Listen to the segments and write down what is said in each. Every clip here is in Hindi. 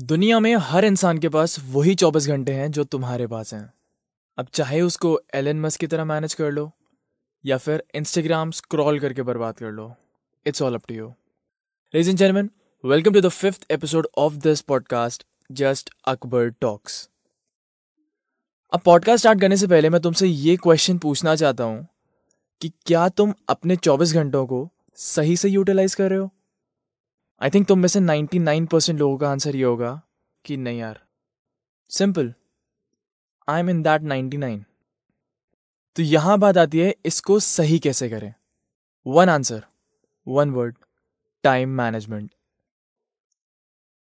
दुनिया में हर इंसान के पास वही चौबीस घंटे हैं जो तुम्हारे पास हैं। अब चाहे उसको एलन मस्क की तरह मैनेज कर लो, या फिर इंस्टाग्राम स्क्रॉल करके बर्बाद कर लो it's all up to you ladies and gentleman welcome to the fifth episode of this podcast just Akbar talks अब पॉडकास्ट स्टार्ट करने से पहले मैं तुमसे ये क्वेश्चन पूछना चाहता हूँ कि क्या तुम अपने 24 घंटों को सही से यूटिलाइज कर रहे हो? आई थिंक तुम में से 99 परसेंट लोगों का आंसर ये होगा कि नहीं यार। Simple I am in that 99 तो यहाँ बात आती है, इसको सही कैसे करें? One answer one word time management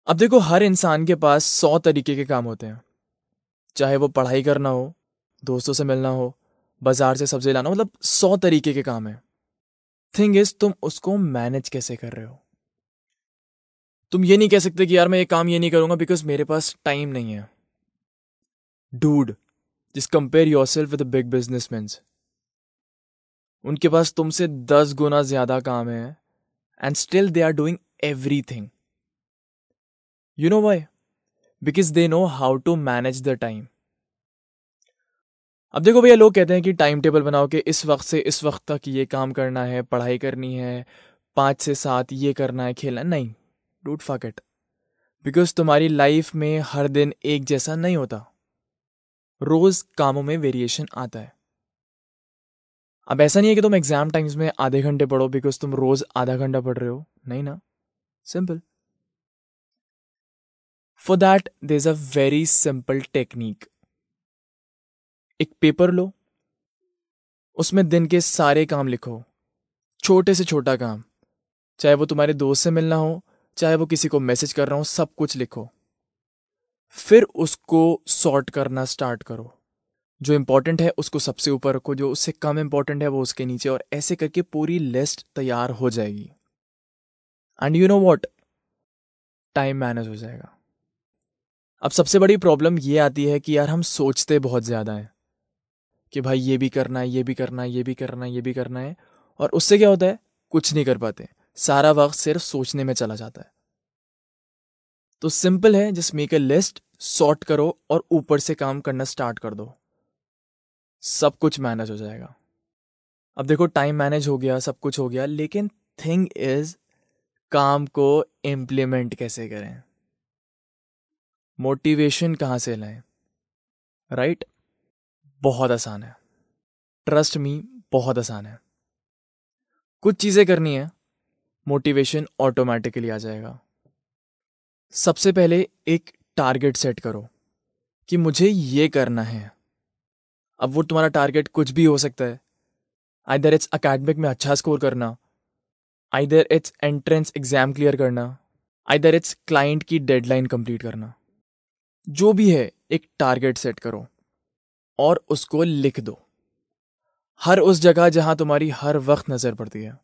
अब देखो, हर इंसान के पास सौ तरीके के काम होते हैं। चाहे वो पढ़ाई करना हो, दोस्तों से मिलना हो, बाज़ार से सब्ज़ी लाना मतलब सौ तरीके के काम है। थिंग इज़ तुम उसको मैनेज कैसे कर रहे हो? तुम ये नहीं कह सकते कि यार मैं ये काम ये नहीं करूँगा बिकॉज़ मेरे पास टाइम नहीं है। डूड जिस compare yourself with big businessman उनके पास तुमसे दस गुना ज़्यादा काम है and still they are doing everything you know why because they know how to manage the time अब देखो भैया, लोग कहते हैं कि टाइम टेबल बनाओ कि इस वक्त से इस वक्त तक ये काम करना है, पढ़ाई करनी है, पाँच से सात ये करना है, खेलना नहीं। Dude fuck it. बिकॉज़ तुम्हारी लाइफ में हर दिन एक जैसा नहीं होता। रोज कामों में वेरिएशन आता है। अब ऐसा नहीं है कि तुम एग्ज़ाम टाइम्स में आधे घंटे पढ़ो बिकॉज़ तुम रोज आधा घंटा पढ़ रहे हो। नहीं ना। Simple for that there is a very simple technique एक पेपर लो। उसमें दिन के सारे काम लिखो। छोटे से छोटा काम। चाहे वो तुम्हारे दोस्त से मिलना हो चाहे वो किसी को मैसेज कर रहा हूँ, सब कुछ लिखो। फिर उसको सॉर्ट करना स्टार्ट करो। जो इंपॉर्टेंट है, उसको सबसे ऊपर रखो। जो उससे कम इंपॉर्टेंट है, वो उसके नीचे। और ऐसे करके पूरी लिस्ट तैयार हो जाएगी। And you know what time manage हो जाएगा। अब सबसे बड़ी प्रॉब्लम ये आती है कि यार, हम सोचते बहुत ज़्यादा हैं कि भाई, ये भी करना है, ये भी करना है, ये भी करना है, ये भी करना है। और उससे क्या होता है? कुछ नहीं कर पाते। सारा वक्त सिर्फ़ सोचने में चला जाता है। तो सिंपल है, just make a list, sort करो और ऊपर से काम करना स्टार्ट कर दो। सब कुछ मैनेज हो जाएगा। अब देखो, टाइम मैनेज हो गया, सब कुछ हो गया, लेकिन थिंग इज़ काम को इम्प्लीमेंट कैसे करें? मोटिवेशन कहाँ से लाएँ? Right right? बहुत आसान है। ट्रस्ट मी बहुत आसान है। कुछ चीज़ें करनी है। मोटिवेशन ऑटोमेटिकली आ जाएगा। सबसे पहले एक टारगेट सेट करो कि मुझे ये करना है। अब वो तुम्हारा टारगेट कुछ भी हो सकता है। आइदर इट्स अकेडमिक में अच्छा स्कोर करना either it's entrance exam clear करना आइदर इट्स क्लाइंट की डेडलाइन कंप्लीट करना। जो भी है, एक टारगेट सेट करो और उसको लिख दो। हर उस जगह जहाँ तुम्हारी हर वक्त नज़र पड़ती है।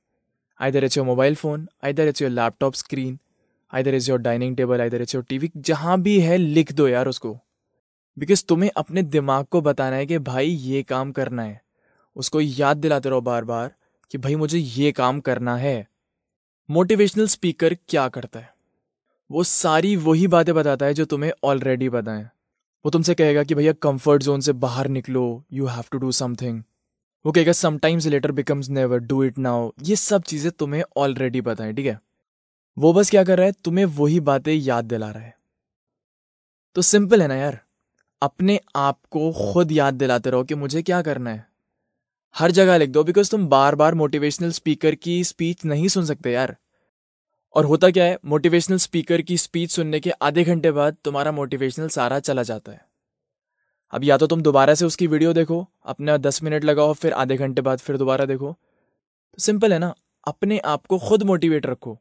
Either it's your mobile phone, either it's your laptop screen, either it's your dining table, either it's your TV जहाँ भी है, लिख दो यार उसको। बिकॉज़ तुम्हें अपने दिमाग को बताना है कि भाई ये काम करना है। उसको याद दिलाते रहो बार बार कि भाई मुझे ये काम करना है। मोटिवेशनल स्पीकर क्या करता है? वो सारी वही बातें बताता है जो तुम्हें ऑलरेडी पता है। वो तुमसे कहेगा कि भैया कंफर्ट जोन से बाहर निकलो you have to do something वो कहेगा sometimes later becomes never do it now ये सब चीज़ें तुम्हें ऑलरेडी पता है, ठीक है? वो बस क्या कर रहा है? तुम्हें वही बातें याद दिला रहा है। तो सिंपल है ना यार। अपने आप को खुद याद दिलाते रहो कि मुझे क्या करना है। हर जगह लिख दो बिकॉज़ तुम बार बार मोटिवेशनल स्पीकर की स्पीच नहीं सुन सकते यार। और होता क्या है? मोटिवेशनल स्पीकर की स्पीच सुनने के आधे घंटे बाद तुम्हारा मोटिवेशनल सारा चला जाता है। अब या तो तुम दोबारा से उसकी वीडियो देखो अपना दस मिनट लगाओ फिर आधे घंटे बाद फिर दोबारा देखो। तो सिंपल है ना अपने आप को खुद मोटिवेट रखो।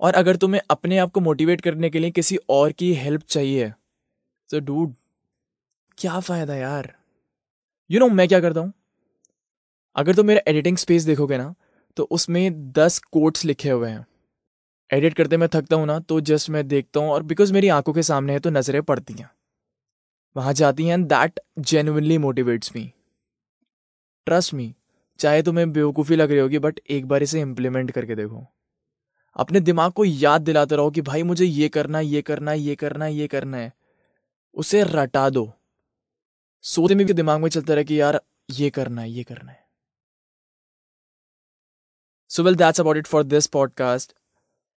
और अगर तुम्हें अपने आप को मोटिवेट करने के लिए किसी और की हेल्प चाहिए तो डूड क्या फ़ायदा यार? यू you नो know, मैं क्या करता हूँ? अगर तुम मेरा एडिटिंग स्पेस देखोगे ना तो उसमें दस कोट्स लिखे हुए हैं। एडिट करते मैं थकता हूँ ना तो जस्ट मैं देखता हूँ और बिकॉज़ मेरी आँखों के सामने है तो नज़रें पड़ती हैं। वहाँ जाती हैं that genuinely motivates me trust me चाहे तुम्हें बेवकूफ़ी लग रही होगी बट एक बार इसे इम्प्लीमेंट करके देखो। अपने दिमाग को याद दिलाते रहो कि भाई मुझे ये करना ये करना ये करना ये करना है। उसे रटा दो। सोते में भी दिमाग में चलता रहे कि यार, ये करना है, ये करना है। So well that's about it for this podcast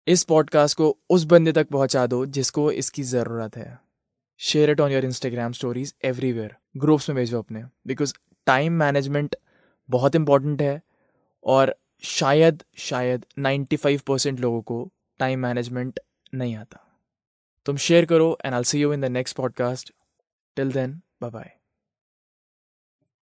इस पॉडकास्ट को उस बंदे तक पहुँचा दो जिसको इसकी ज़रूरत है। Share it on your Instagram stories everywhere groups में भेजो अपने। बिकॉज़ टाइम मैनेजमेंट बहुत इंपॉर्टेंट है और शायद शायद 95 परसेंट लोगों को टाइम मैनेजमेंट नहीं आता। तुम शेयर करो and I see you in the next podcast till then bye bye